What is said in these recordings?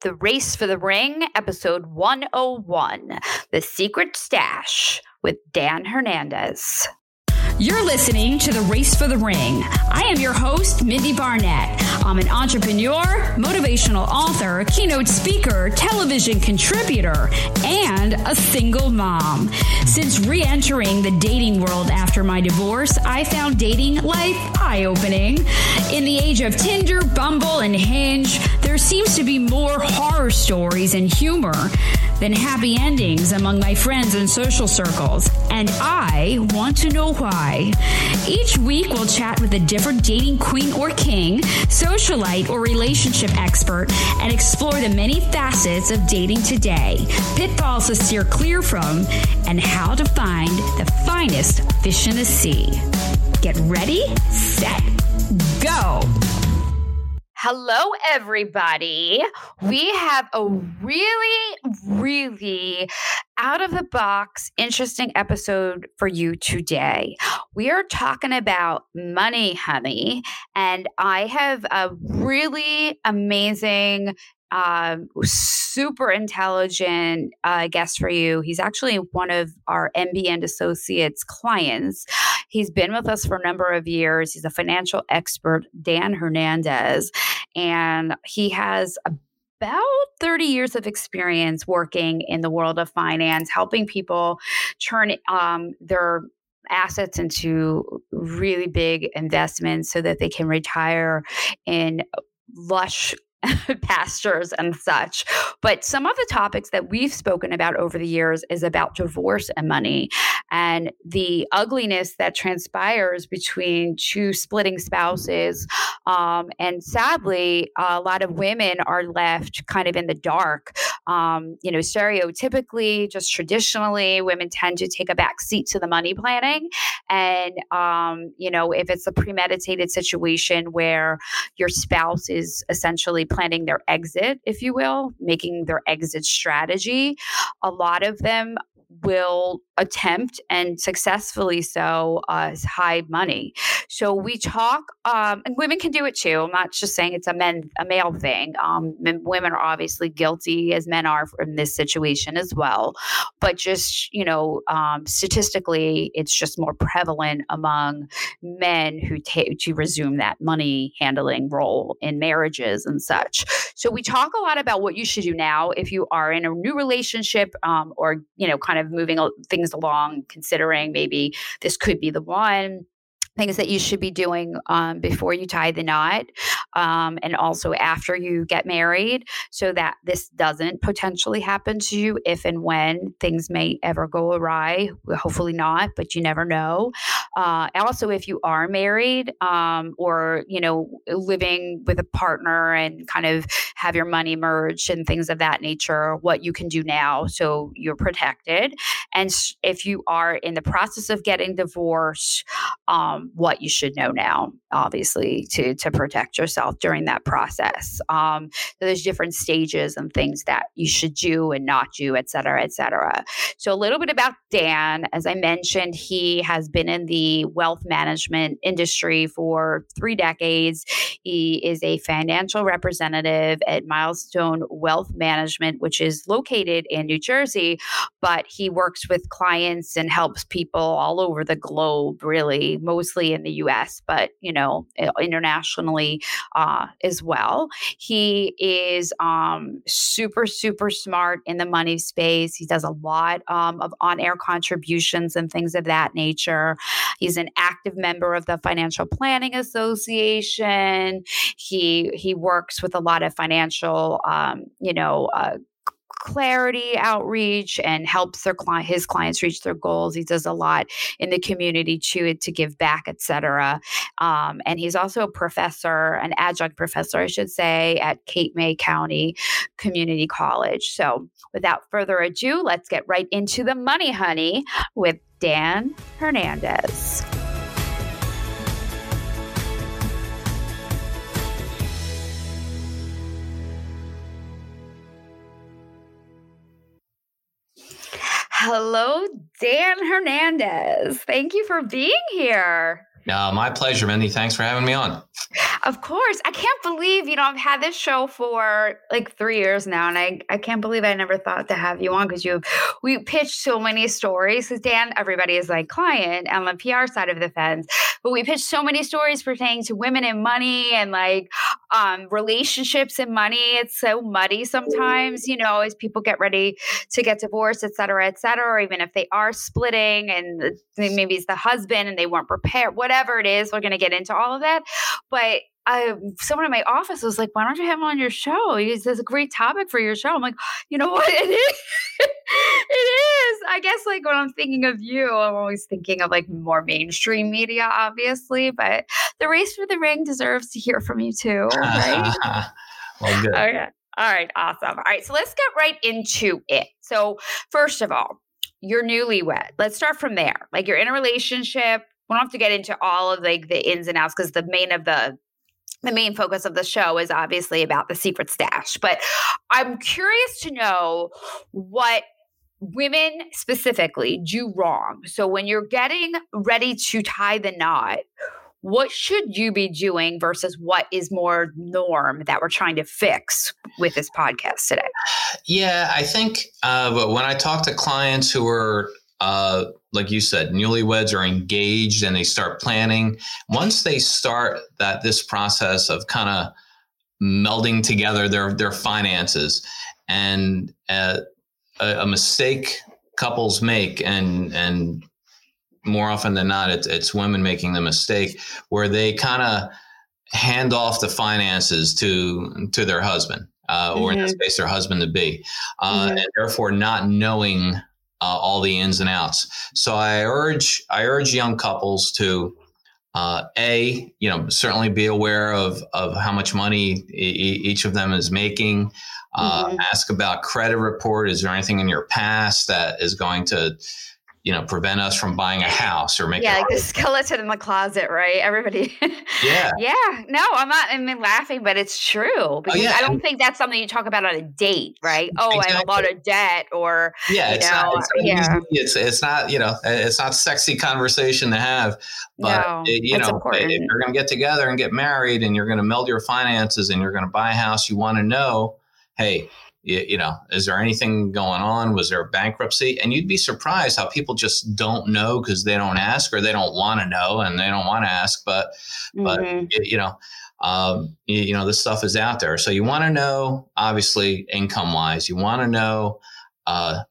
The Race for the Ring, episode 101 The Secret Stash with Dan Hernandez. You're listening to The Race for the Ring. I am your host, Mindie Barnett. I'm an entrepreneur, motivational author, keynote speaker, television contributor, and a single mom. Since re entering the dating world after my divorce, I found dating life eye opening. In the age of Tinder, Bumble, and Hinge, there seems to be more horror stories and humor than happy endings among my friends and social circles. And I want to know why. Each week, we'll chat with a different dating queen or king, socialite or relationship expert, and explore the many facets of dating today, pitfalls to steer clear from, and how to find the finest fish in the sea. Get ready, set, go. Hello, everybody. We have a really, really out of the box, interesting episode for you today. We are talking about money, honey, and I have a really amazing uh, super intelligent uh, guest for you. He's actually one of our MB and Associates clients. He's been with us for a number of years. He's a financial expert, Dan Hernandez, and he has a about 30 years of experience working in the world of finance, helping people turn um, their assets into really big investments so that they can retire in lush pastors and such. But some of the topics that we've spoken about over the years is about divorce and money and the ugliness that transpires between two splitting spouses. Um, and sadly, a lot of women are left kind of in the dark. Um, you know, stereotypically, just traditionally, women tend to take a back seat to the money planning. And, um, you know, if it's a premeditated situation where your spouse is essentially planning their exit, if you will, making their exit strategy. A lot of them will attempt and successfully so uh, hide money. So we talk, um, and women can do it too. I'm not just saying it's a men a male thing. Um, men, women are obviously guilty as men are in this situation as well. But just you know, um, statistically, it's just more prevalent among men who take to resume that money handling role in marriages and such. So we talk a lot about what you should do now if you are in a new relationship um, or you know, kind of moving things along, considering maybe this could be the one things that you should be doing um, before you tie the knot um, and also after you get married so that this doesn't potentially happen to you if and when things may ever go awry hopefully not but you never know uh, also if you are married um, or you know living with a partner and kind of have your money merged and things of that nature what you can do now so you're protected and if you are in the process of getting divorced um, what you should know now, obviously, to to protect yourself during that process. Um, so there's different stages and things that you should do and not do, et cetera, et cetera. So a little bit about Dan. As I mentioned, he has been in the wealth management industry for three decades. He is a financial representative at Milestone Wealth Management, which is located in New Jersey, but he works with clients and helps people all over the globe, really, mostly in the US, but, you know, internationally uh, as well. He is um, super, super smart in the money space. He does a lot um, of on air contributions and things of that nature. He's an active member of the Financial Planning Association. He he works with a lot of financial, um, you know, uh, clarity outreach and helps their client his clients reach their goals. He does a lot in the community to to give back etc um, and he's also a professor an adjunct professor i should say at cape may county community college. So without further ado let's get right into the money honey with dan hernandez Hello, Dan Hernandez. Thank you for being here. Uh, my pleasure, Mindie. Thanks for having me on. Of course. I can't believe, you know, I've had this show for like three years now, and I, I can't believe I never thought to have you on because you we pitched so many stories. Because Dan, everybody is like client on the PR side of the fence, but we pitched so many stories pertaining to women and money and like um, relationships and money. It's so muddy sometimes, you know, as people get ready to get divorced, et cetera, et cetera, or even if they are splitting and maybe it's the husband and they weren't prepared, whatever it is, we're going to get into all of that. But I, someone in my office was like, "Why don't you have him on your show? He's a great topic for your show." I'm like, "You know what? It is. it is. I guess like when I'm thinking of you, I'm always thinking of like more mainstream media, obviously. But the race for the ring deserves to hear from you too, right? well, good. Okay. All right. Awesome. All right. So let's get right into it. So first of all, you're newlywed. Let's start from there. Like you're in a relationship. We don't have to get into all of like the ins and outs because the main of the the main focus of the show is obviously about the secret stash. But I'm curious to know what women specifically do wrong. So when you're getting ready to tie the knot, what should you be doing versus what is more norm that we're trying to fix with this podcast today? Yeah, I think uh, when I talk to clients who are uh, like you said, newlyweds are engaged and they start planning. Once they start that this process of kind of melding together their their finances, and uh, a, a, mistake couples make, and and more often than not, it's, it's women making the mistake where they kind of hand off the finances to to their husband, uh, or mm-hmm. in this mm-hmm. case, their husband to be, uh, mm-hmm. and therefore not knowing uh, all the ins and outs. So I urge I urge young couples to uh, a you know certainly be aware of of how much money e- each of them is making. Uh, mm-hmm. Ask about credit report. Is there anything in your past that is going to you know prevent us from buying a house or making yeah like the skeleton in the closet right everybody yeah yeah no i'm not i mean laughing but it's true oh, because oh, yeah. i don't think that's something you talk about on a date right oh exactly. i have a lot of debt or yeah it's, know, not, it's, yeah. it's, it's not you know it's not sexy conversation to have but no, it, you know important. if you're going to get together and get married and you're going to meld your finances and you're going to buy a house you want to know hey you, you, know, is there anything going on? Was there a bankruptcy? And you'd be surprised how people just don't know because they don't ask or they don't want to know and they don't want to ask. But, mm-hmm. but you know, um, you, you, know, this stuff is out there. So you want to know, obviously, income wise. You want to know uh,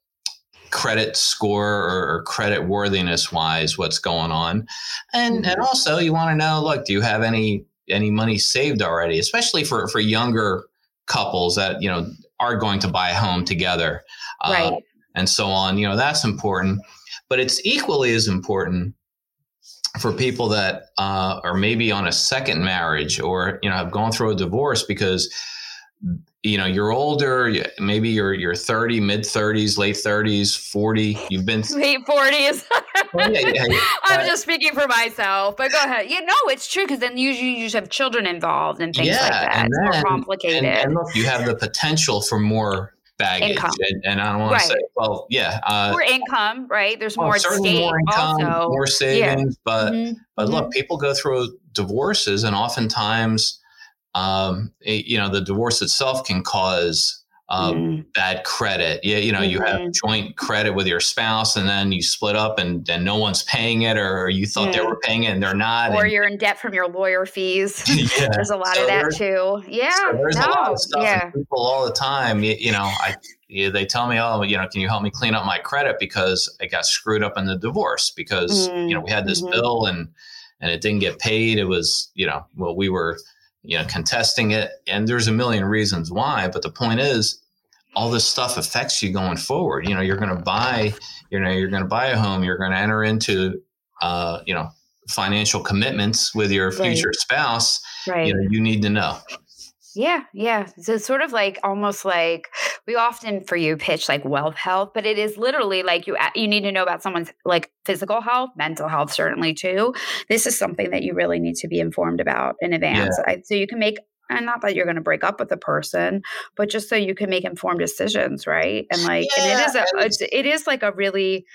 credit score or, or, credit worthiness wise what's going on, and mm-hmm. and also you want to know, look, do you have any any money saved already? Especially for for younger couples that you know are going to buy a home together, uh, right. and so on. You know, that's important, but it's equally as important for people that uh, are maybe on a second marriage or you know have gone through a divorce because you know you're older maybe you're you're 30 mid 30s late 30s 40 you've been late 40s yeah, yeah, yeah. i'm just speaking for myself but go ahead you know it's true because then usually you just have children involved and things like that it's more complicated and, and, look you have the potential for more baggage income. And, and i don't want right. to say well yeah uh, more income right there's well, more certainly more income also. more savings but mm-hmm. but look mm-hmm. people go through divorces and oftentimes um, it, you know, the divorce itself can cause um, mm. bad credit. Yeah, you know, mm-hmm. you have mm-hmm. joint credit with your spouse, and then you split up, and, and no one's paying it, or you thought mm. they were paying it and they're not, or and, you're in debt from your lawyer fees. yeah. there's a lot so of that too. Yeah, so there's no, a lot of stuff. Yeah. people all the time, you, you know, I they tell me, oh, you know, can you help me clean up my credit because I got screwed up in the divorce because mm. you know we had this mm-hmm. bill and and it didn't get paid. It was you know well we were you know contesting it and there's a million reasons why but the point is all this stuff affects you going forward. You know, you're going to buy, you know, you're going to buy a home, you're going to enter into, uh, you know, financial commitments with your future right. spouse. Right. You know, you need to know. Yeah, yeah. So it's sort of like almost like we often for you pitch like wealth health, but it is literally like you you need to know about someone's like physical health, mental health certainly too. This is something that you really need to be informed about in advance. Yeah. so you can make and not that you're going to break up with a person but just so you can make informed decisions right and like yeah, and it is a it's, it is like a really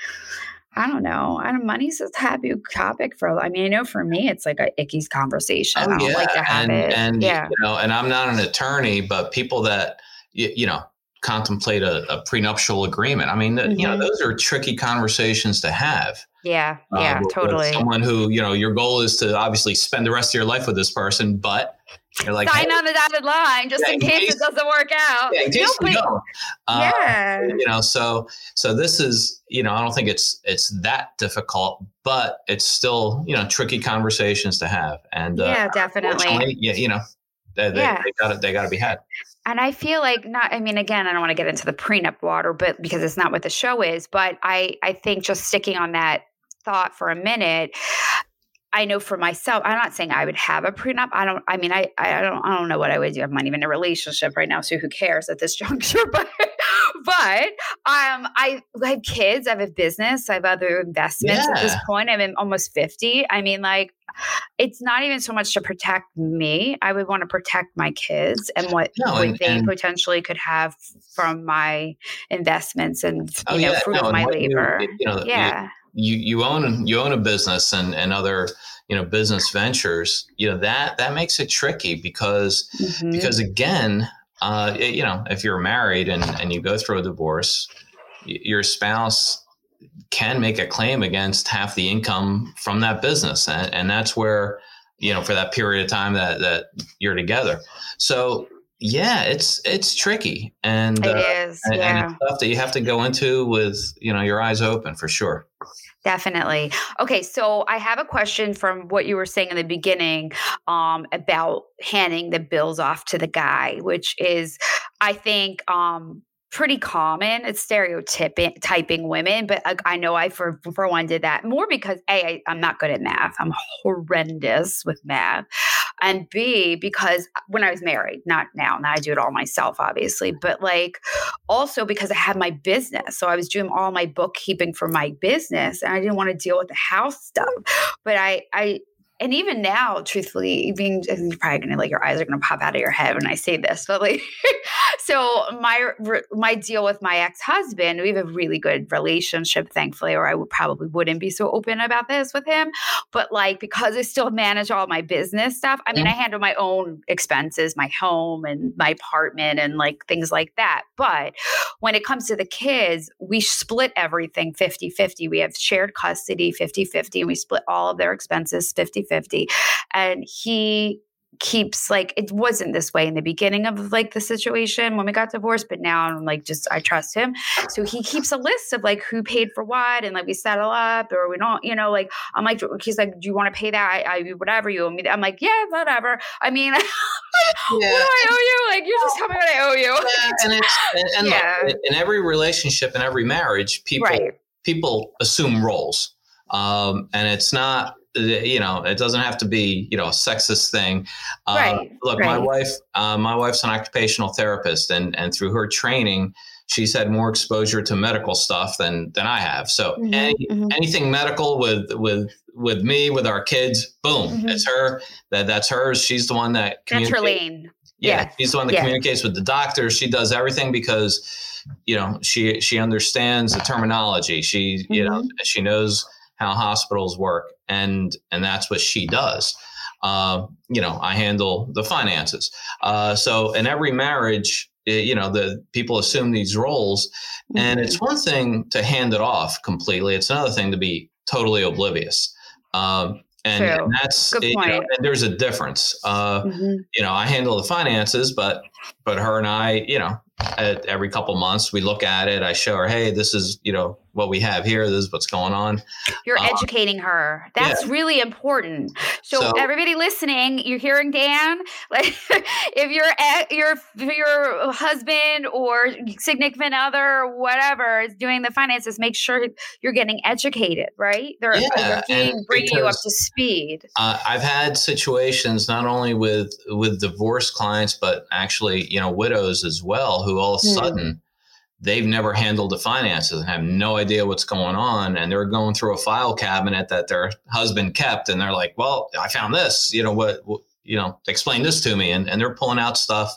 I don't know. I don't. Money's a taboo topic for. I mean, I know for me, it's like a icky conversation. Oh, I don't yeah. like to have and, it. And yeah, you know, and I'm not an attorney, but people that you, you know contemplate a, a, prenuptial agreement. I mean, mm-hmm. you know, mm-hmm. those are tricky conversations to have. Yeah, yeah, uh, totally. someone who you know, your goal is to obviously spend the rest of your life with this person, but you're like, sign hey, on the dotted line just yeah, in, case, case, it doesn't work out. Yeah, in case no, we don't. Uh, yeah. You know, so so this is, you know, I don't think it's it's that difficult, but it's still, you know, tricky conversations to have. And uh, yeah, uh, definitely. Yeah, you know, they, yeah. they, got to they got to be had. And I feel like not. I mean, again, I don't want to get into the prenup water, but because it's not what the show is. But I I think just sticking on that thought for a minute I know for myself, I'm not saying I would have a prenup. I don't, I mean, I, I don't, I don't know what I would do. I'm not even in a relationship right now. So who cares at this juncture? But, but, um, I, I have kids, I have a business, I have other investments yeah. at this point. I'm almost 50. I mean, like, it's not even so much to protect me. I would want to protect my kids and what, no, what and, they and, potentially could have from my investments and, you oh, know, yeah, fruit no, of my labor. You, you know, yeah you you own you own a business and and other you know business ventures you know that that makes it tricky because mm-hmm. because again uh, it, you know if you're married and and you go through a divorce your spouse can make a claim against half the income from that business and, and that's where you know for that period of time that that you're together so yeah it's it's tricky and it uh, is, and, yeah. and it's stuff that you have to go into with you know your eyes open for sure Definitely. Okay, so I have a question from what you were saying in the beginning um, about handing the bills off to the guy, which is, I think, um, pretty common. It's stereotyping typing women, but I, I know I for for one did that more because a I, I'm not good at math. I'm horrendous with math, and b because uh, when I was married, not now. Now I do it all myself, obviously, but like also because I had my business, so I was doing all my bookkeeping for my business, and I didn't want to deal with the house stuff. But I I and even now, truthfully, being you're probably gonna like your eyes are gonna pop out of your head when I say this, but like, so my my deal with my ex husband, we have a really good relationship, thankfully, or I would probably wouldn't be so open about this with him. But like, because I still manage all my business stuff, I mean, mm-hmm. I handle my own expenses, my home and my apartment, and like things like that. But when it comes to the kids, we split everything 50 50. We have shared custody 50 50, and we split all of their expenses 50 50. And he keeps like it wasn't this way in the beginning of like the situation when we got divorced but now i'm like just i trust him so he keeps a list of like who paid for what and like we settle up or we don't you know like i'm like he's like do you want to pay that i, I whatever you owe me i'm like yeah whatever i mean yeah. what do i owe you like you just tell me what i owe you yeah, and it's and, and yeah. look, in every relationship in every marriage people right. people assume roles um, and it's not you know it doesn't have to be you know a sexist thing uh, right, look right. my wife uh, my wife's an occupational therapist and and through her training she's had more exposure to medical stuff than than i have so mm-hmm, any, mm-hmm. anything medical with with with me with our kids boom mm-hmm. it's her that that's hers she's the one that that's her lane yeah, yeah, she's the one that yeah. communicates with the doctor she does everything because you know she she understands the terminology she you know mm-hmm. she knows how hospitals work and and that's what she does uh, you know, I handle the finances. Uh, so in every marriage, it, you know, the people assume these roles, mm-hmm. and it's one thing to hand it off completely. It's another thing to be totally oblivious. Um, and, and, that's Good point. You know, and there's a difference. Uh, mm-hmm. You know, I handle the finances, but but her and I, you know, at every couple months we look at it. I show her, hey, this is you know what we have here. This is what's going on. You're uh, educating her. That's yeah. really important. So, so, everybody listening, you're hearing Dan. Like if your your your husband or significant other or whatever is doing the finances, make sure you're getting educated. Right? They're, yeah, they're bringing you up to speed. Uh, I've had situations not only with with divorce clients, but actually you know widows as well, who all of a hmm. sudden they've never handled the finances and have no idea what's going on and they're going through a file cabinet that their husband kept and they're like well i found this you know what, what you know explain this to me and, and they're pulling out stuff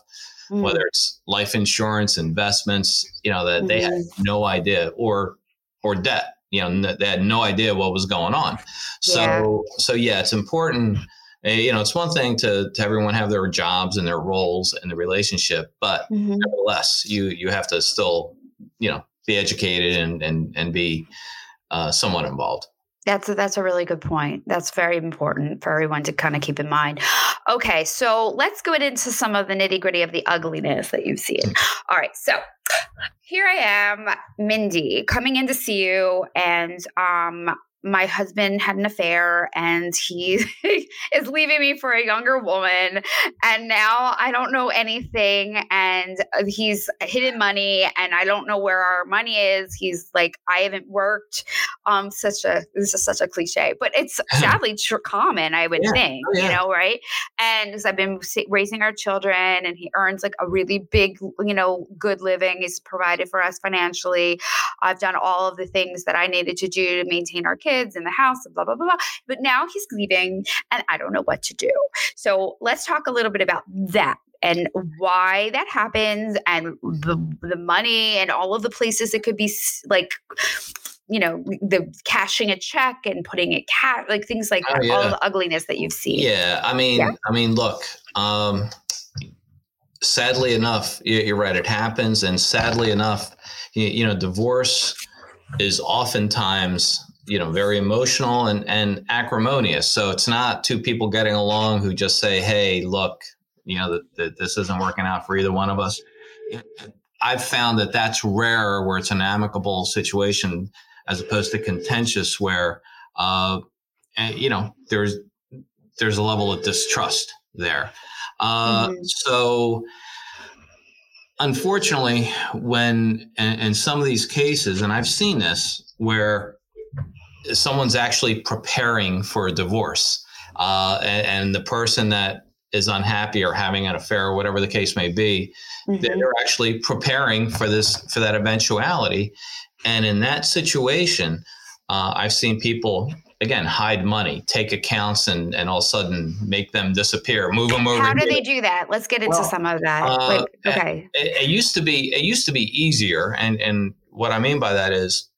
mm. whether it's life insurance investments you know that mm-hmm. they had mm-hmm. no idea or or debt you know they had no idea what was going on so yeah. so yeah it's important you know, it's one thing to, to everyone have their jobs and their roles in the relationship, but mm-hmm. nevertheless, you you have to still you know be educated and and and be uh, somewhat involved. That's a, that's a really good point. That's very important for everyone to kind of keep in mind. Okay, so let's go into some of the nitty gritty of the ugliness that you've seen. All right, so here I am, Mindie, coming in to see you, and um, my husband had an affair and he is leaving me for a younger woman. And now i don't know anything and uh, he's hidden money and i don't know where our money is. He's like i haven't worked. Um such a this is such a cliche but it's sadly tr- common i would yeah. think oh, yeah. you know right? And i've been raising our children and he earns like a really big you know good living. He's provided for us financially. I've done all of the things that i needed to do to maintain our kids kids in the house and blah, blah, blah, blah. But now he's leaving and I don't know what to do. So let's talk a little bit about that and why that happens and the, the money and all of the places it could be like you know the cashing a check and putting it cat like things like oh, that yeah. all the ugliness that you've seen yeah i mean yeah. i mean look um sadly enough you're right it happens and sadly enough you, you know divorce is oftentimes you know very emotional and and acrimonious. So it's not two people getting along who just say hey look you know that, that this isn't working out for either one of us. I've found that that's rarer where it's an amicable situation as opposed to contentious where uh you know there's there's a level of distrust there. Uh mm-hmm. so unfortunately when in some of these cases and i've seen this where someone's actually preparing for a divorce, uh, and, and, the person that is unhappy or having an affair or whatever the case may be, mm-hmm. they're actually preparing for this for that eventuality. And in that situation, uh, I've seen people again hide money, take accounts, and and all of a sudden make them disappear, move them over. How do here. they do that? Let's get into well, some of that. Uh, like, okay, it, it used to be it used to be easier, and and what I mean by that is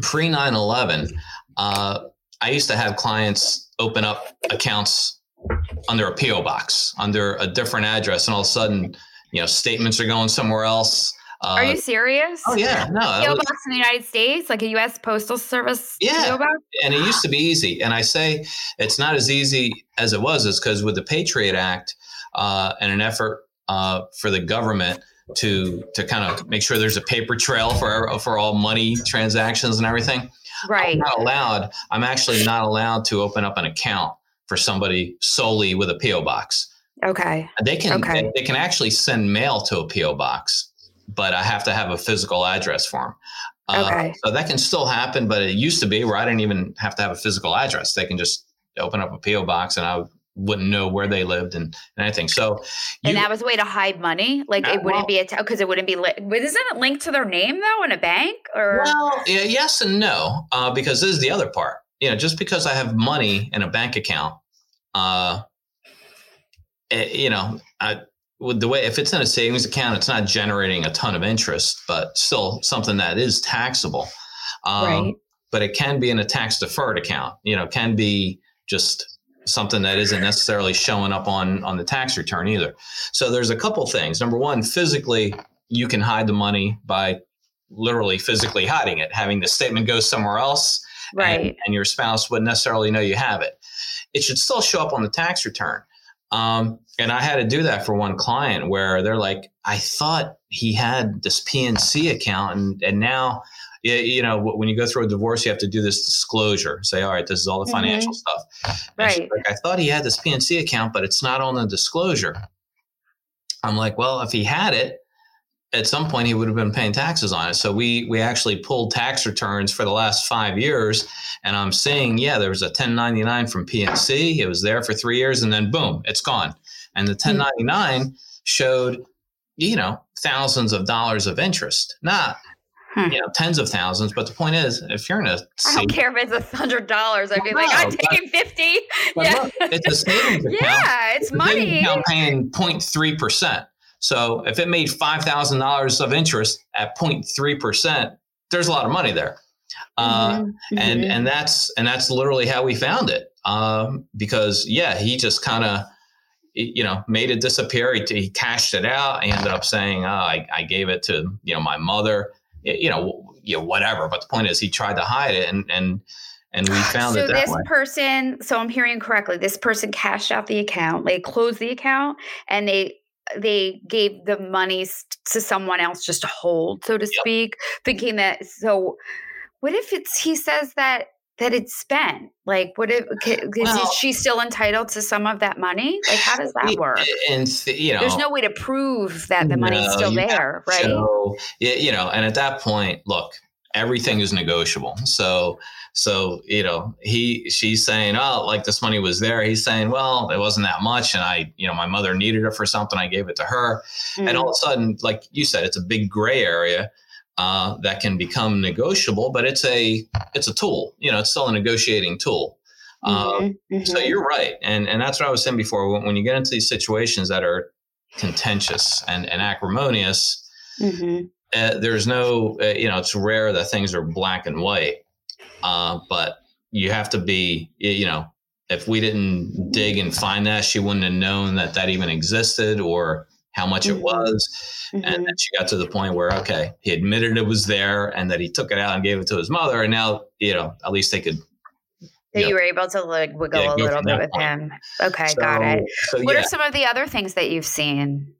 pre 9 11, uh, I used to have clients open up accounts under a PO box, under a different address, and all of a sudden, you know, statements are going somewhere else. Uh, are you serious? Oh yeah, no. PO box in the United States, like a U.S. Postal Service. Yeah, and it used to be easy. And I say it's not as easy as it was, is because with the Patriot Act uh, and an effort uh, for the government to to kind of make sure there's a paper trail for for all money transactions and everything. Right. I'm not allowed. I'm actually not allowed to open up an account for somebody solely with a PO box. Okay. They can okay. they, they can actually send mail to a PO box, but I have to have a physical address for them. Uh, okay. So that can still happen, but it used to be where I didn't even have to have a physical address. They can just open up a PO box and I wouldn't know where they lived and, and anything. So, you, and that was a way to hide money. Like it wouldn't well, be a because it wouldn't be. Li- isn't it linked to their name though in a bank or? Well, yeah, yes and no, uh, because this is the other part. You know, just because I have money in a bank account, uh, it, eh, you know, I, with the way if it's in a savings account, it's not generating a ton of interest, but still something that is taxable. Um, right. But it can be in a tax deferred account. You know, can be just something that isn't necessarily showing up on on the tax return either. So there's a couple things. Number one, physically, you can hide the money by literally physically hiding it, having the statement go somewhere else, right? And, and your spouse wouldn't necessarily know you have it. It should still show up on the tax return. Um, and I had to do that for one client where they're like, I thought he had this PNC account, and and now you know, when you go through a divorce, you have to do this disclosure. Say, all right, this is all the mm-hmm. financial mm-hmm. stuff. right. Like, I thought he had this PNC account, but it's not on the disclosure. I'm like, well, if he had it, at some point he would have been paying taxes on it. So we we actually pulled tax returns for the last five years, and I'm seeing, yeah, there was a 1099 from PNC. It was there for three years, and then boom, it's gone. And the 1099 mm-hmm. showed, you know, thousands of dollars of interest, not Hmm. You know, tens of thousands. But the point is, if you're in a, I don't care if it's a hundred dollars. I'd be like, I'm taking fifty. Yeah. Look, it's a savings account. Yeah, it's, it's money. Account paying 0.3 percent. So if it made five thousand dollars of interest at 0.3 percent, there's a lot of money there. Uh, mm-hmm. and mm-hmm. and that's and that's literally how we found it. Um, because yeah, he just kind of you know, made it disappear. He, he, cashed it out. He ended up saying, "Oh, I, I, gave it to you know my mother." You know, you know, whatever. But the point is, he tried to hide it, and and and we found so it. So this way. person, so I'm hearing correctly, this person cashed out the account, they closed the account, and they they gave the money to someone else just to hold, so to yep. speak, thinking that. So, what if it's he says that that it's spent? Like, what if well, is she still entitled to some of that money? Like, how does that work? And you know, there's no way to prove that the money's no, still there, right? So, you know, and at that point, look, everything is negotiable. So, so you know, he she's saying, oh, like this money was there. He's saying, well, it wasn't that much, and I, you know, my mother needed it for something. I gave it to her, mm-hmm. and all of a sudden, like you said, it's a big gray area uh, that can become negotiable, but it's a it's a tool. You know, it's still a negotiating tool. Um, mm-hmm, mm-hmm. So you're right, and and that's what I was saying before. When, when you get into these situations that are contentious and, and acrimonious, mm-hmm. uh, there's no uh, you know it's rare that things are black and white, uh, but you have to be you know if we didn't dig and find that, she wouldn't have known that that even existed or how much it mm-hmm. was. Mm-hmm. And then she got to the point where, okay, he admitted it was there and that he took it out and gave it to his mother. And now, you know, at least they could. So you, you were able to like wiggle yeah, a little bit with point. him. Okay, so, got it. So, what yeah. are some of the other things that you've seen?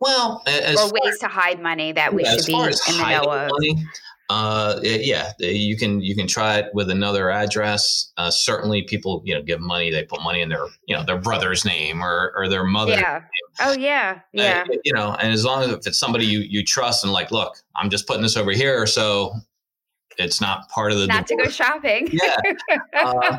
Well, or ways to hide money that we should be in the know of. Money, uh, yeah, you can you can try it with another address. Uh, certainly, people you know give money. They put money in their you know their brother's name or or their mother. Yeah. Oh yeah. Yeah. Uh, you know, and as long as if it's somebody you you trust and like, look, I'm just putting this over here, so it's not part of the not divorce. to go shopping. yeah. Uh,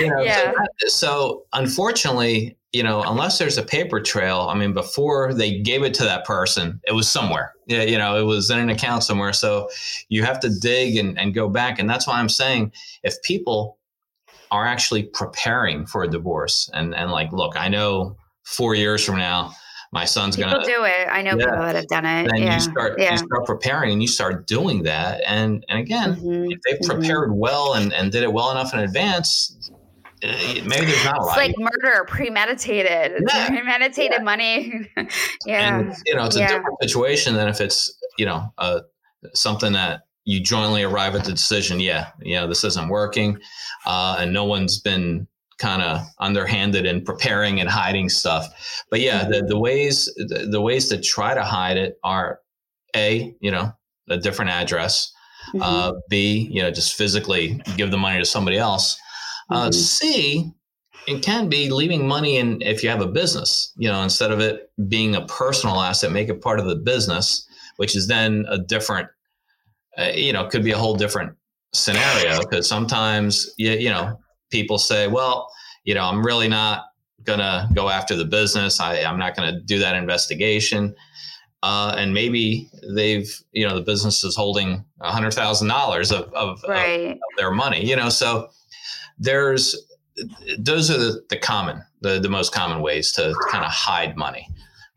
you know, yeah. So, so unfortunately, you know, unless there's a paper trail, I mean, before they gave it to that person, it was somewhere. Yeah, you know, it was in an account somewhere. So you have to dig and, and go back. And that's why I'm saying if people are actually preparing for a divorce and, and like, look, I know four years from now, my son's people gonna do it. I know yeah, people that have done it. Then yeah. you start yeah. you start preparing and you start doing that. And and again, mm-hmm. if they've mm-hmm. prepared mm-hmm. well and, and did it well enough in advance, uh, maybe there's not a lot. It's like murder, premeditated, yeah. premeditated yeah. money. yeah, and, you know, it's a yeah. different situation than if it's you know uh, something that you jointly arrive at the decision. Yeah, you know, this isn't working, uh, and no one's been kind of underhanded in preparing and hiding stuff. But yeah, the the ways the, the ways to try to hide it are a you know a different address. Mm-hmm. Uh, B, you know, just physically give the money to somebody else. Uh, mm-hmm. C, it can be leaving money in if you have a business, you know, instead of it being a personal asset, make it part of the business, which is then a different, uh, you know, could be a whole different scenario because sometimes, you, you know, people say, well, you know, I'm really not going to go after the business. I, I'm not going to do that investigation. Uh, and maybe they've, you know, the business is holding a hundred thousand dollars of, of, right. of, of their money, you know, so there's those are the, the common the, the most common ways to kind of hide money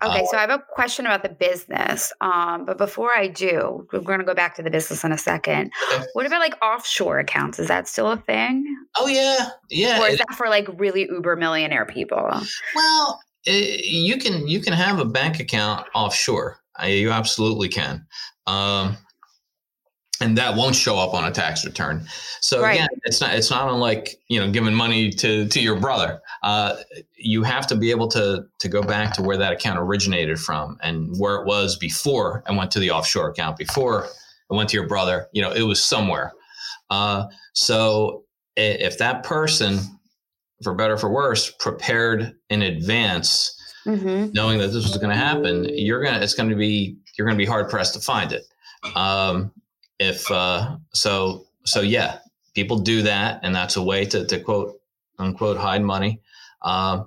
Okay, uh, so I have a question about the business. Um, but before I do, we're going to go back to the business in a second. Okay. What about like offshore accounts? Is that still a thing? Oh yeah, yeah. Or is it, that for like really uber millionaire people? Well, it, you can you can have a bank account offshore. You absolutely can. Um, and that won't show up on a tax return. So right. again, it's not it's not unlike you know giving money to to your brother. Uh, you have to be able to to go back to where that account originated from and where it was before and went to the offshore account before it went to your brother. You know, it was somewhere. Uh, so if that person, for better for worse, prepared in advance, mm-hmm. knowing that this was going to happen, you're gonna it's going to be you're going to be hard pressed to find it. Um, if uh, so, so yeah, people do that, and that's a way to, to quote unquote hide money. Uh,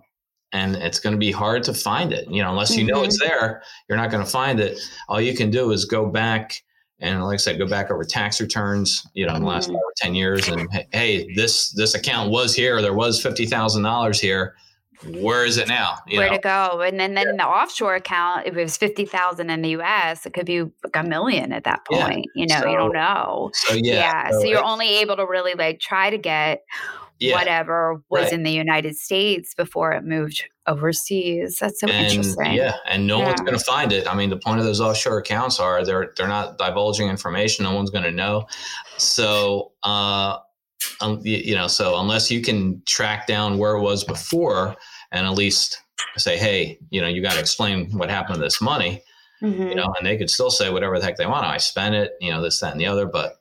and it's going to be hard to find it. You know, unless you know mm-hmm. it's there, you're not going to find it. All you can do is go back and, like I said, go back over tax returns. You know, in the last mm-hmm. five or ten years, and hey, this this account was here. There was fifty thousand dollars here where is it now? You Where know? to go? And then, then yeah. the offshore account, if it was fifty thousand in the U.S., it could be like a million at that point. Yeah. You know, so, you don't know. So yeah, yeah. So, so you're only able to really like try to get whatever was right. in the United States before it moved overseas. That's so and, interesting. Yeah, and no one's going to find it. I mean, the point of those offshore accounts are they're they're not divulging information. No one's going to know. So. uh um, you, you know, so unless you can track down where it was before and at least say, hey, you know, you got to explain what happened to this money, mm-hmm. you know, and they could still say whatever the heck they want. I spent it, you know, this, that, and the other, but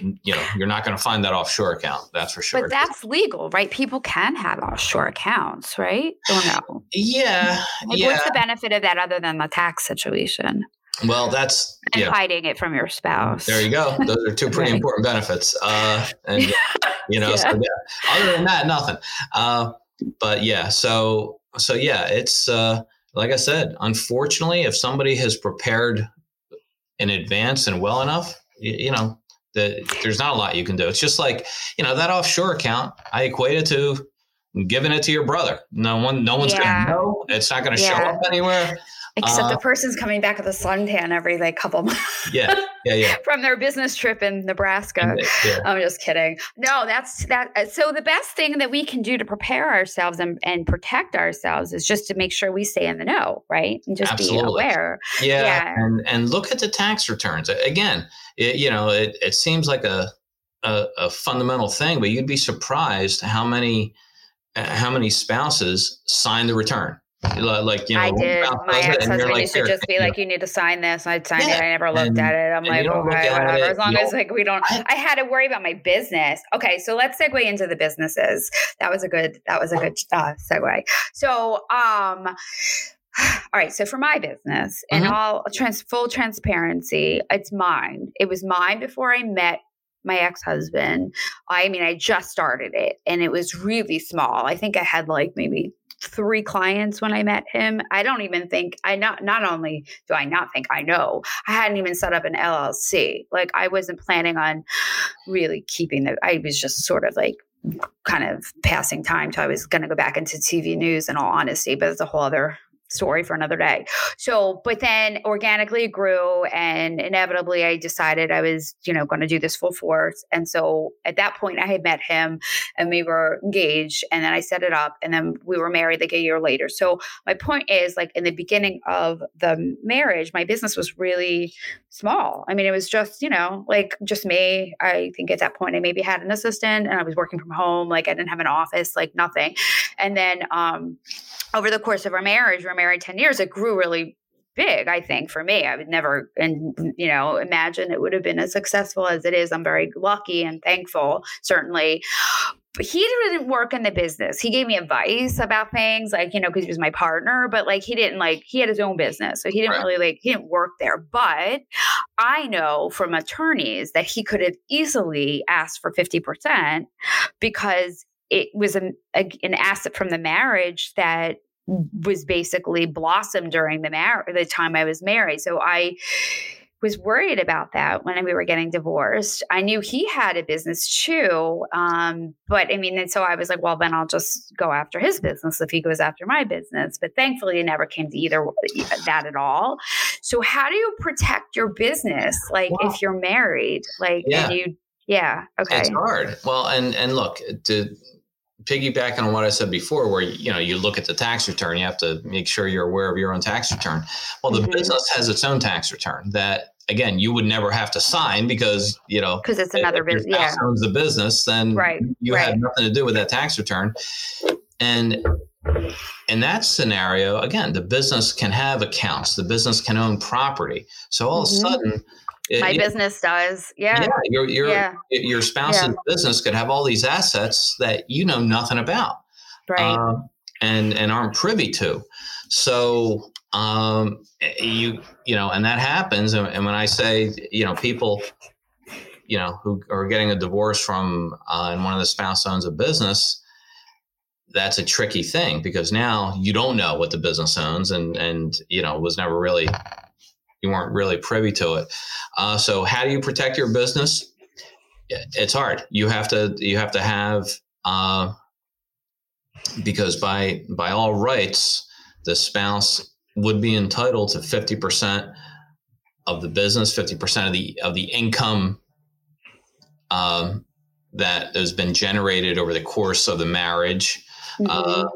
you know, you're not going to find that offshore account. That's for sure. But that's legal, right? People can have offshore accounts, right? Or no? Yeah. Like, yeah. What's the benefit of that other than the tax situation? Well, that's and yeah. hiding it from your spouse. There you go. Those are two pretty right. important benefits. Uh, and you know, yeah. So, yeah. other than that, nothing. Uh, but yeah, so so yeah, it's uh, like I said. Unfortunately, if somebody has prepared in advance and well enough, you, you know, that there's not a lot you can do. It's just like you know that offshore account. I equate it to giving it to your brother. No one, no one's yeah. gonna know. It's not gonna show up anywhere. Except uh, the person's coming back with a suntan every like couple months. Yeah, yeah, yeah. from their business trip in Nebraska. Yeah. I'm just kidding. No, that's that. Uh, so the best thing that we can do to prepare ourselves and, and protect ourselves is just to make sure we stay in the know, right? And just Absolutely. be aware. Yeah, yeah, and and look at the tax returns again. It, you know, it it seems like a, a a fundamental thing, but you'd be surprised how many how many spouses sign the return like you know, I did. My ex husband like, used to just be like, "You need to sign this." I'd sign yeah. it. I never looked and, at it. I'm like, okay, whatever. As long as like we don't. I, I, had to worry about my business. Okay, so let's segue into the businesses. That was a good. That was a good uh, segue. So, um. All right, so for my business, in mm-hmm. all trans- full transparency, it's mine. It was mine before I met my ex-husband. I mean, I just started it and it was really small. I think I had like maybe three clients when I met him. I don't even think I not not only do I not think I know, I hadn't even set up an LLC. Like I wasn't planning on really keeping the I was just sort of like kind of passing time till I was going to go back into TV news in all honesty, but it's a whole other story for another day. So, but then organically it grew and inevitably I decided I was, you know, going to do this full force. And so at that point I had met him and we were engaged and then I set it up and then we were married like a year later. So my point is like in the beginning of the marriage, my business was really small. I mean, it was just, you know, like just me. I think at that point I maybe had an assistant and I was working from home. Like I didn't have an office, like nothing. And then um over the course of our marriage, married 10 years, it grew really big, I think, for me. I would never, and mm, you know, imagine it would have been as successful as it is. I'm very lucky and thankful, certainly. But he didn't work in the business. He gave me advice about things, like you know, because he was my partner. But like, he didn't like he had his own business, so he didn't right. really like he didn't work there. But I know from attorneys that he could have easily asked for fifty percent because it was a, an asset from the marriage that was basically blossomed during the mar- the time I was married. So I was worried about that when we were getting divorced. I knew he had a business too. Um, but I mean, and so I was like, well, then I'll just go after his business if he goes after my business. But thankfully, it never came to either that at all. So, how do you protect your business? Like, well, if you're married, like, yeah. and you, yeah, okay. It's hard. Well, and, and look, to, piggybacking on what I said before, where you know you look at the tax return, you have to make sure you're aware of your own tax return. Well, the mm-hmm. business has its own tax return that again you would never have to sign because you know because it's another business. Yeah, owns the business, then right, you right. have nothing to do with that tax return. And in that scenario, again, the business can have accounts. The business can own property. So all mm-hmm. of a mm-hmm. Sudden, my it, business does. Yeah. Yeah. Your your yeah. your spouse's yeah. business could have all these assets that you know nothing about. Right. Uh, and and aren't privy to. So um you you know, and that happens. And, and when I say, you know, people you know, who are getting a divorce from uh, and one of the spouse owns a business, that's a tricky thing because now you don't know what the business owns and and you know was never really you weren't really privy to it. Uh, so how do you protect your business? It's hard. You have to you have to have uh, because by by all rights, the spouse would be entitled to fifty percent of the business, fifty percent of the of the income um, that has been generated over the course of the marriage. Mm-hmm. Uh,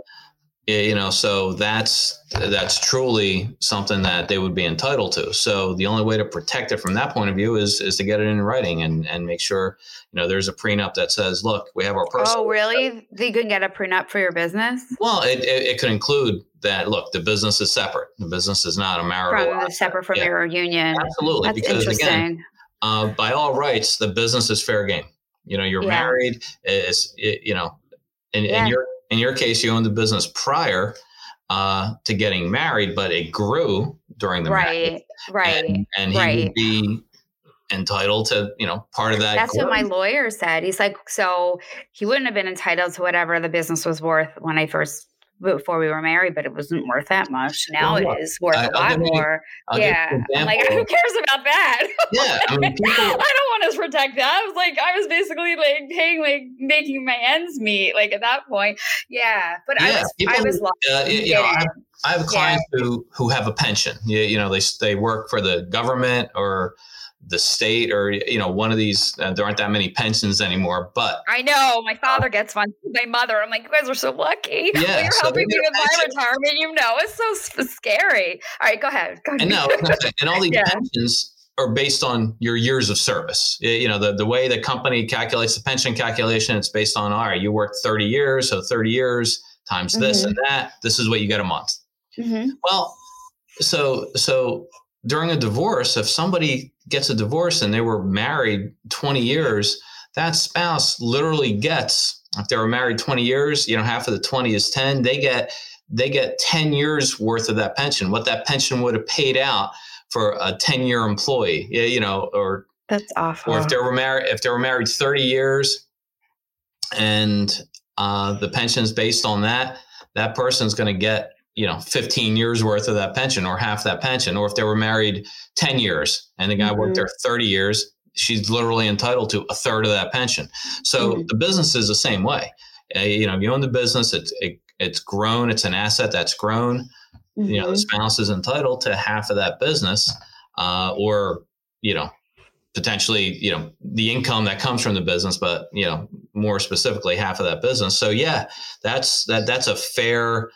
you know so that's that's truly something that they would be entitled to. So the only way to protect it from that point of view is is to get it in writing and and make sure you know there's a prenup that says look we have our personal oh really they can get a prenup for your business? Well it, it, it, could include that look the business is separate. The business is not a marital from, separate from yeah. your union. Absolutely that's because again uh, by all rights the business is fair game. You know you're yeah. married it's it, you know and, yeah. and you're in your case, you owned the business prior uh, to getting married, but it grew during the right, marriage. right, and, and he right. would be entitled to you know part of that. That's what my lawyer said. He's like, so he wouldn't have been entitled to whatever the business was worth when I first before we were married, but it wasn't worth that much. Now well, it is worth I, a lot more. You, yeah. I'm like, who cares about that? Yeah. I, mean, people, I don't want to protect that. I was like, I was basically like paying, like making my ends meet, like at that point. Yeah. But yeah, I was, people, I was uh, you know, I, I, have clients yeah. who, who have a pension. You, you know, they, they work for the government or, the state or you know one of these uh, there aren't that many pensions anymore but i know my father gets one my mother i'm like you guys are so lucky yeah you're so helping me with my retirement you know it's so scary all right go ahead, go ahead. and no and all these yeah. pensions are based on your years of service you know the, the way the company calculates the pension calculation it's based on all right you worked 30 years so 30 years times this mm-hmm. and that this is what you get a month mm-hmm. well so so during a divorce, if somebody gets a divorce and they were married 20 years, that spouse literally gets, if they were married 20 years, you know, half of the 20 is 10, they get they get 10 years worth of that pension, what that pension would have paid out for a 10 year employee, Yeah, you know, or that's awful. Or if they were married, if they were married 30 years and uh, the pension's based on that, that person's going to get you know 15 years worth of that pension or half that pension or if they were married 10 years and the guy mm-hmm. worked there 30 years she's literally entitled to a third of that pension so mm-hmm. the business is the same way uh, you know you own the business it's it, it's grown it's an asset that's grown mm-hmm. you know the mm-hmm. spouse is entitled to half of that business uh, or you know potentially you know the income that comes from the business but you know more specifically half of that business so yeah that's that that's a fair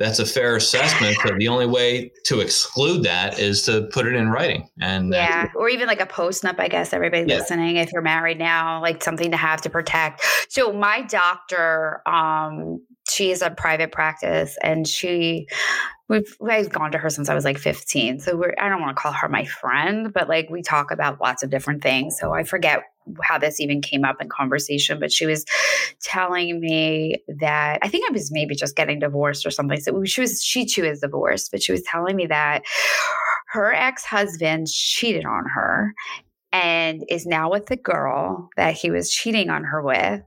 that's a fair assessment. So the only way to exclude that is to put it in writing. And yeah, or even like a postnup, I guess, everybody yeah. listening, if you're married now, like something to have to protect. So my doctor, um, she is a private practice and she we've I've gone to her since I was like 15. So we're I don't want to call her my friend, but like we talk about lots of different things. So I forget how this even came up in conversation, but she was telling me that I think I was maybe just getting divorced or something. So she was she too is divorced, but she was telling me that her ex-husband cheated on her and is now with the girl that he was cheating on her with.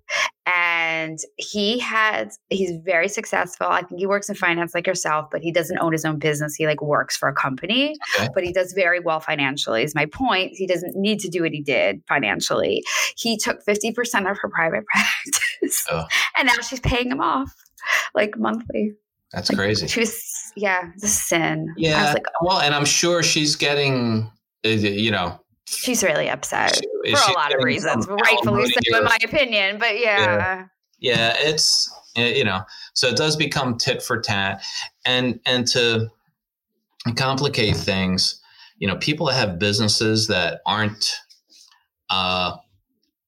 And he has he's very successful. I think he works in finance like yourself, but he doesn't own his own business. He like works for a company, Okay. but he does very well financially. Is my point. He doesn't need to do what he did financially. He took 50% of her private practice Oh. and now she's paying him off like monthly. That's Like, crazy. She was yeah, the sin. I Yeah. was like, well, and I'm sure she's getting, uh, you know, she's really upset she- for a lot of reasons, rightfully so, in my opinion. But yeah. yeah it's uh, you know so it does become tit for tat and and to complicate things you know people that have businesses that aren't uh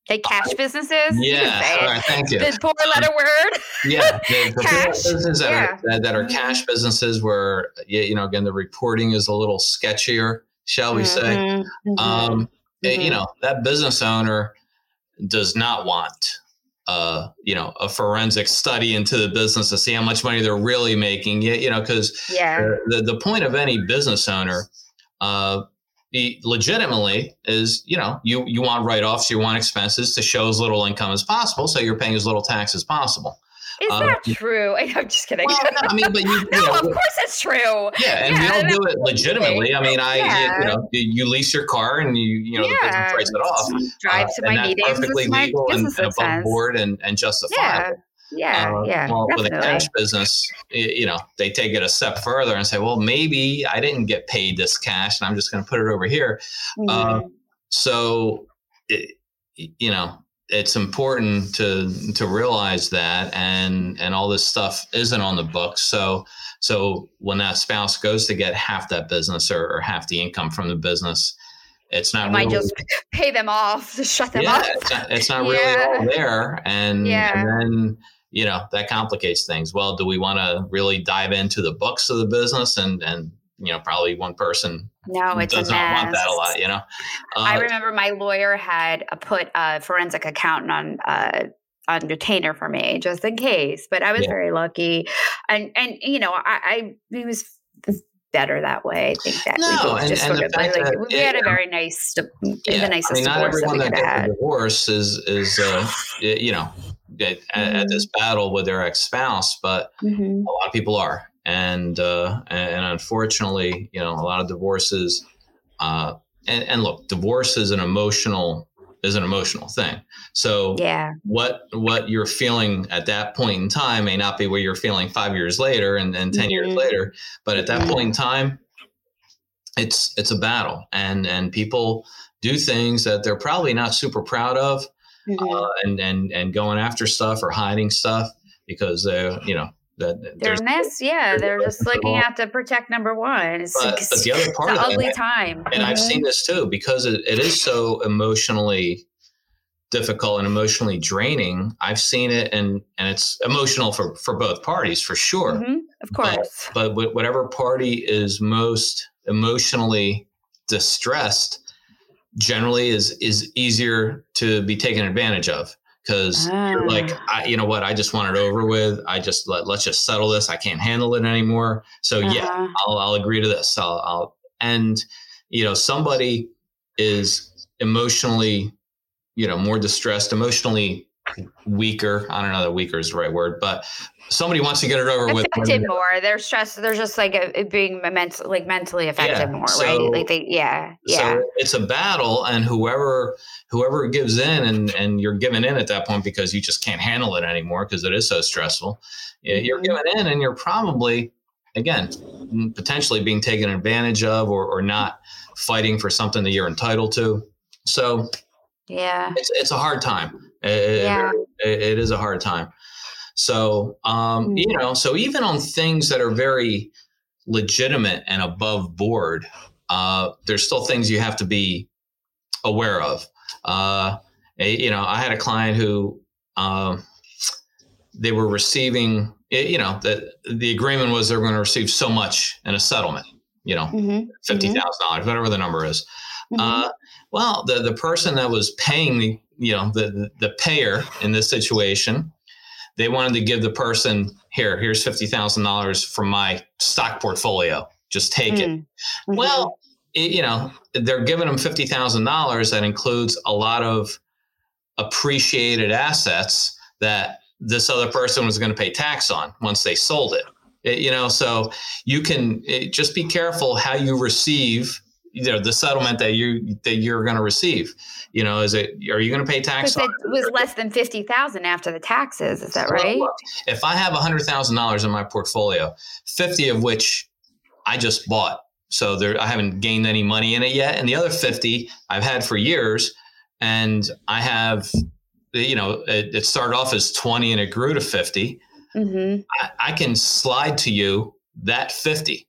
They cash businesses. Yeah all right, thank you The four letter word. yeah the, the Cash, businesses that, yeah. are, that, that are cash businesses where yeah, you know again the reporting is a little sketchier shall we say Mhm, mhm, um eh, you mhm. know that business owner does not want uh you know a forensic study into the business to see how much money they're really making you, you know because yeah. the, the point of any business owner uh legitimately is you know you you want write-offs you want expenses to show as little income as possible so you're paying as little tax as possible Is uh, that true? I'm just kidding. well no, i mean but you, you no, know, of course it's true. yeah, and Yeah, we don't do it legitimately. I mean, I Yeah. you know you, lease your car and you you know the business Yeah. writes it off. Drive Uh, to my meetings. perfectly legal and, and above board and, and Yeah. justifiable. Yeah. Uh, yeah. Well, with a cash business, you know, they take it a step further and say, well, maybe I didn't get paid this cash, and I'm just going to put it over here. uh, Mhm. So, it, you know, it's important to to realize that, and and all this stuff isn't on the books. So, so when that spouse goes to get half that business or, or half the income from the business, it's not I might really just pay them off, just shut them yeah, off. it's not, it's not really Yeah. all there. And, Yeah. and then, you know, that complicates things. Well, do we want to really dive into the books of the business? And, and, you know, probably one person No, it's does a not want that a lot, you know? I Uh, remember my lawyer had uh, put a forensic accountant on uh, on retainer for me just in case, but I was Yeah. very lucky, and and you know I, I it was better that way. I think that we No, both and- just and sort the of like that we it- had a very nice, yeah, the nicest I mean, not divorce that everyone we that could gets a divorce is, is, uh, you know, at, at this Mm-hmm. battle with their ex-spouse, but Mhm. a lot of people are and uh, and, unfortunately you know a lot of divorces uh, and, and look divorce is an emotional is an emotional thing so Yeah, what what you're feeling at that point in time may not be what you're feeling five years later and, and 10 years Mhm. later but at that Mhm. point in time it's it's a battle and and people do things that they're probably not super proud of Mhm. uh, and and and going after stuff or hiding stuff because they you know that they're mess. Yeah, they're just looking out to protect number one. It's, but, it's, but the other part it's an ugly time. and I've Mhm. seen this too, because it, it is so emotionally difficult and emotionally draining. I've seen it, and and it's emotional for for both parties for sure. Mhm, Of course. But wh- whatever party is most emotionally distressed, generally is is easier to be taken advantage of because you're like, Ah. I, you know what, I just want it over with. I just let let's just settle this. I can't handle it anymore. So yeah, Uh-huh. I'll, I'll agree to this. I'll, I'll, and you know, somebody is emotionally, you know, more distressed, emotionally weaker. I don't know that weaker is the right word, but somebody wants to get it over with. affected more. They're stressed. They're just like being mental, like mentally affected Yeah, more, so- right? Like they, yeah, yeah. So it's a battle, and whoever whoever gives in, and and you're giving in at that point because you just can't handle it anymore because it is so stressful. You're Mhm. giving in, and you're probably again potentially being taken advantage of, or or not fighting for something that you're entitled to. So yeah. it's it's a hard time. It, Yeah. it- it is a hard time. So um, Mm. you know, so even on things that are very legitimate and above board, uh, there's still things you have to be aware of. Uh, you know, I had a client who um, they were receiving. You know, the the agreement was they were going to receive so much in a settlement. You know, Mm-hmm. fifty thousand dollars, whatever the number is. Uh, well, the the person that was paying the you know the, the payer in this situation, they wanted to give the person here here's fifty thousand dollars from my stock portfolio. Just take it. Mm-hmm. Well, it, you know they're giving them fifty thousand dollars that includes a lot of appreciated assets that this other person was going to pay tax on once they sold it. it you know, so you can it, just be careful how you receive you know the settlement that you that you're going to receive. You know is it are you going to pay tax it was less than 50000 after the taxes is that right? if i have $100000 in my portfolio 50 of which i just bought so there i haven't gained any money in it yet and the other 50 i've had for years and i have you know it, it started off as 20 and it grew to 50 mm-hmm. I, I can slide to you that 50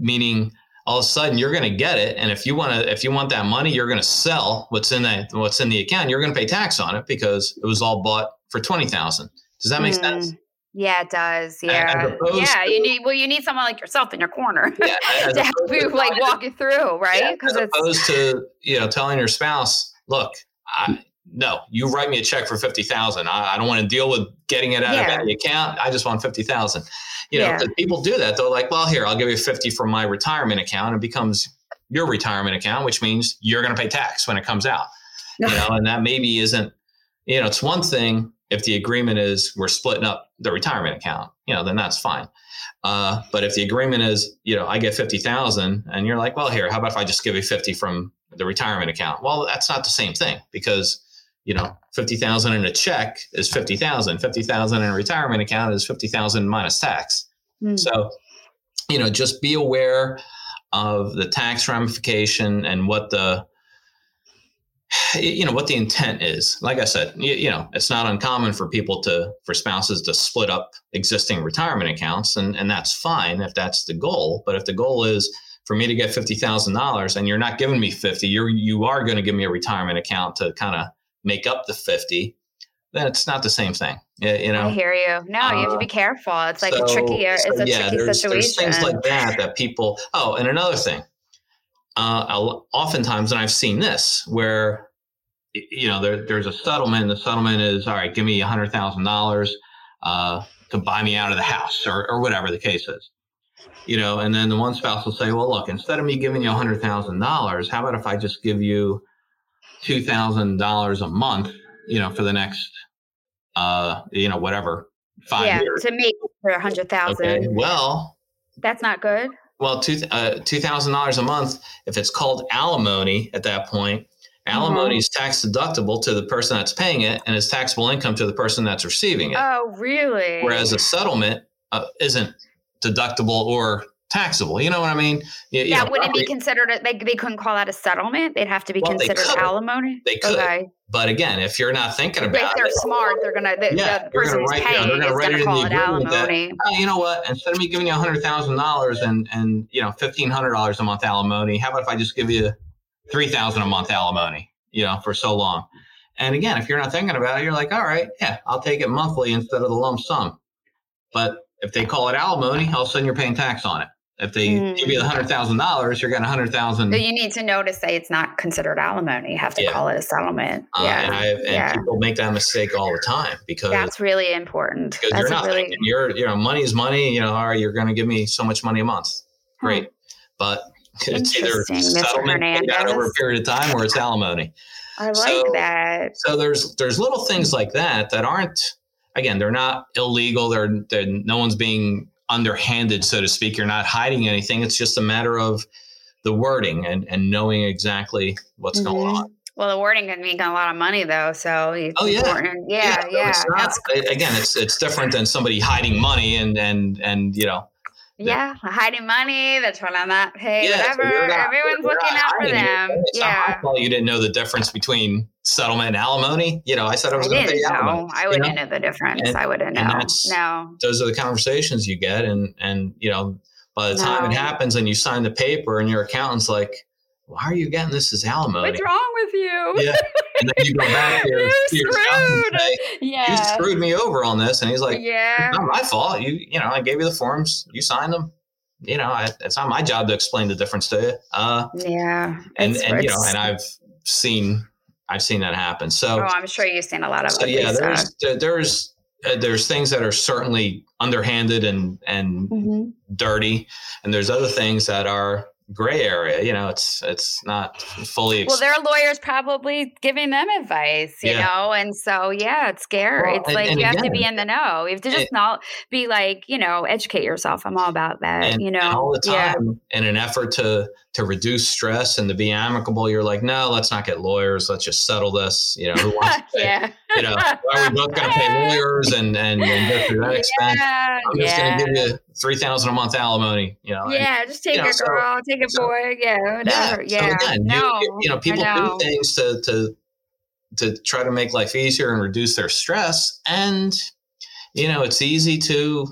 meaning all of a sudden you're going to get it and if you want to if you want that money you're going to sell what's in that what's in the account you're going to pay tax on it because it was all bought for 20,000 does that make mm. sense yeah, it does. Yeah, yeah. To, you need well, you need someone like yourself in your corner yeah, to help you like walk you through, right? Because yeah, as opposed to you know telling your spouse, look, I, no, you write me a check for fifty thousand. I, I, don't want to deal with getting it out yeah. of the account. I just want fifty thousand. You know, yeah. people do that. They're like, well, here, I'll give you 50 from my retirement account. It becomes your retirement account, which means you're going to pay tax when it comes out. you know, and that maybe isn't, you know, it's one thing if the agreement is we're splitting up the retirement account, you know, then that's fine. Uh, but if the agreement is, you know, I get 50,000 and you're like, well, here, how about if I just give you 50 from the retirement account? Well, that's not the same thing because you know, 50,000 in a check is 50,000. 50,000 in a retirement account is 50,000 minus tax. Mm. So, you know, just be aware of the tax ramification and what the you know what the intent is like i said you, you, know it's not uncommon for people to for spouses to split up existing retirement accounts and and that's fine if that's the goal but if the goal is for me to get $50,000 and you're not giving me 50 you're you are going to give me a retirement account to kind of make up the 50 then it's not the same thing you know? i hear you. No you have to be uh, careful. It's like so, a tricky it's so, a yeah, tricky there's, situation there's things like that that people oh and another thing uh, oftentimes and i've seen this where you know there, there's a settlement the settlement is all right give me a hundred thousand uh, dollars to buy me out of the house or, or whatever the case is you know? And then the one spouse will say well look instead of me giving you a hundred thousand dollars how about if i just give you two thousand dollars a month, you know, for the next, uh, you know, whatever five yeah, years. to make for a hundred thousand. Okay. Well, that's not good. Well, two uh, two thousand dollars a month. If it's called alimony at that point, alimony mm-hmm. is tax deductible to the person that's paying it, and is taxable income to the person that's receiving it. Oh, really? Whereas a settlement uh, isn't deductible or taxable. You know what I mean? You, yeah, wouldn't it be considered? A, they, they couldn't call that a settlement. They'd have to be well, considered alimony. They could. Okay. But again, if you're not thinking about if they're it, smart, they're gonna. The, yeah, the person who's paying is gonna call it alimony. That, oh, you know what? Instead of me giving you hundred thousand dollars and and you know fifteen hundred dollars a month alimony, how about if I just give you three thousand a month alimony? You know, for so long. And again, if you're not thinking about it, you're like, all right, yeah, I'll take it monthly instead of the lump sum. But if they call it alimony, all of a sudden you're paying tax on it. If they mm. give you the hundred thousand dollars, you're getting a hundred thousand. So you need to know to say it's not considered alimony. You have to yeah. call it a settlement. Uh, yeah, and, and yeah. people make that mistake all the time because that's really important. Because that's you're not really, thinking you're you know money's money. You know, all right, you're going to give me so much money a month. Great, hmm. but it's either settlement paid out over a period of time or it's alimony. I like so, that. So there's there's little things like that that aren't again they're not illegal. They're, they're no one's being underhanded, so to speak. You're not hiding anything. It's just a matter of the wording and, and knowing exactly what's mm-hmm. going on. Well, the wording can make a lot of money though, so oh yeah, important. yeah, yeah. yeah. It's again, it's it's different than somebody hiding money and and and you know yeah, hiding money. That's when I'm not paid. Yeah, whatever. So not, Everyone's looking out for them. yeah. Well, you didn't know the difference between settlement and alimony. You know, I said I was going to pay alimony. I wouldn't you know? know the difference. And, I wouldn't know. No. Those are the conversations you get, and and you know, by the time no. it happens and you sign the paper, and your accountant's like, "Why are you getting this as alimony? What's wrong with you?" Yeah. And then you go back You're screwed. Say, yeah. You screwed me over on this. And he's like, Yeah. It's not my fault. You, you know, I gave you the forms, you signed them. You know, I, it's not my job to explain the difference to you. Uh, yeah. And, and you know, and I've seen, I've seen that happen. So, oh, I'm sure you've seen a lot of so, yeah, there's, there's, uh, there's things that are certainly underhanded and and mm-hmm. dirty, and there's other things that are gray area. You know, it's it's not fully. Well, their lawyers probably giving them advice, you Yeah. know, and so yeah, it's scary. Well, it's and- like and you have to be in the know. You have to just and- not be like, you know, educate yourself. I'm all about that, and, you know. all the Yeah. time in an effort to to reduce stress and to be amicable you're like no let's not get lawyers let's just settle this you know who wants yeah. You know are we both going to pay lawyers and and, and go through that expense Yeah, i'm just yeah. going to give you 3000 a month alimony you know and- yeah, just take you know, it, so- girl. Take it, so- boy. Yeah, whatever. so Yeah. again, no, you, you know people know. do things to to to try to make life easier and reduce their stress and you know it's easy to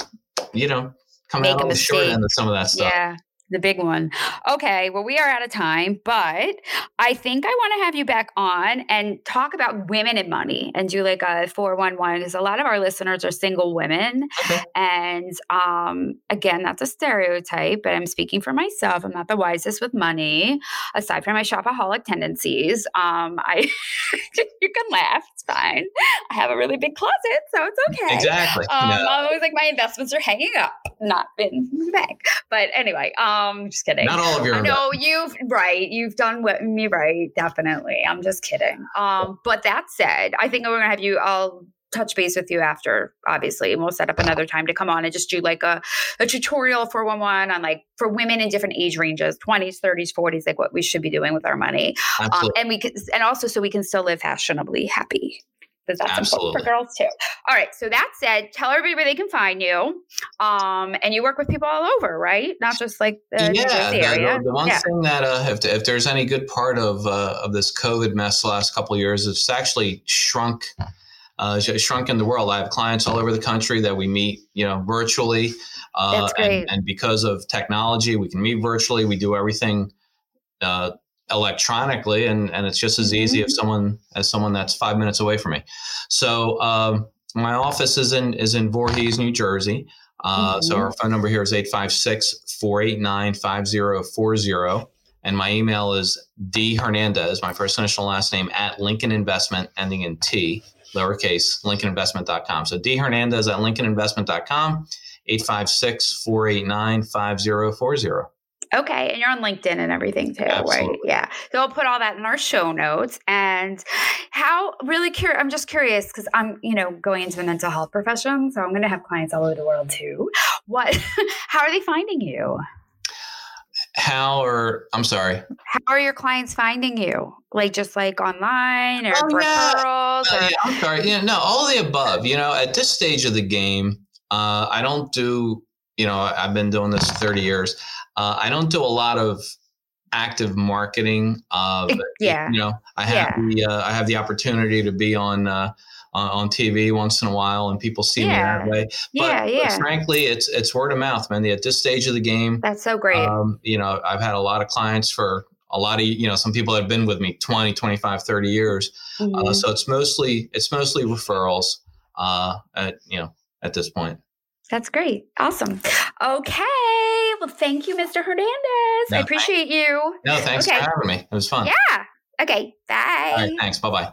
you know come Make out a on the short end of some of that stuff Yeah, the big one. Okay, well, we are out of time, but I think I want to have you back on and talk about women and money and do like a 411 because a lot of our listeners are single women. Okay. And um, again, that's a stereotype, but I'm speaking for myself. I'm not the wisest with money, aside from my shopaholic tendencies. Um, I, you can laugh, it's fine. I have a really big closet, so it's okay. exactly Um, No. I'm always like my investments are hanging up, not in the bank. But anyway, um, just kidding. Not all of your I know you've right. You've done what me right. Definitely. I'm just kidding. Um, but that said, I think we're gonna have you. I'll touch base with you after, obviously, and we'll set up another time to come on and just do like a, a tutorial for one one on like for women in different age ranges, 20s, 30s, 40s, like what we should be doing with our money. Um, and we can, and also so we can still live fashionably happy. Because that's important Absolutely. for girls too. All right. So that said, tell everybody where they can find you. Um, and you work with people all over, right? Not just like the yeah, the, area. the, the one yeah. thing that uh, if, if there's any good part of uh, of this COVID mess the last couple of years, it's actually shrunk uh, shrunk in the world. I have clients all over the country that we meet, you know, virtually. Uh, That's great. And, and because of technology, we can meet virtually. We do everything uh, electronically, and, and it's just as easy Mm-hmm. if someone as someone that's five minutes away from me. So um, my office is in is in Voorhees, New Jersey. Uh, So Mhm. our phone number here is 856-489-5040. And my email is D Hernandez, my first initial last name, at Lincoln Investment, ending in T, lowercase, lincolninvestment.com. So D Hernandez at lincolninvestment.com, 856-489-5040. Okay, and you're on LinkedIn and everything too, right? Yeah. So I'll put all that in our show notes. And how really curious? I'm just curious because I'm, you know, going into the mental health profession, so I'm going to have clients all over the world too. What? how are they finding you? How are, I'm sorry. How are your clients finding you? Like just like online or Oh, yeah. referrals? No, or, yeah, I'm sorry. Yeah, no, all of the above. You know, at this stage of the game, uh, I don't do. You know, I've been doing this 30 years. Uh, I don't do a lot of active marketing. Uh, Yeah. You know, I have the uh, I have the opportunity to be on. Uh, on, on TV once in a while, and people see me that way. But, yeah, but frankly, it's it's word of mouth, man. At this stage of the game, That's so great. um, you know, I've had a lot of clients for a lot of, you know, some people have been with me 20, 25, 30 years. Uh, Mhm. so it's mostly, it's mostly referrals, uh, at, you know, at this point. That's great. Awesome. Okay. Well, thank you, Mr. Hernandez. No, I appreciate you. No, thanks Okay. for having me. It was fun. Yeah. Okay. Bye. All right. Thanks. Bye bye.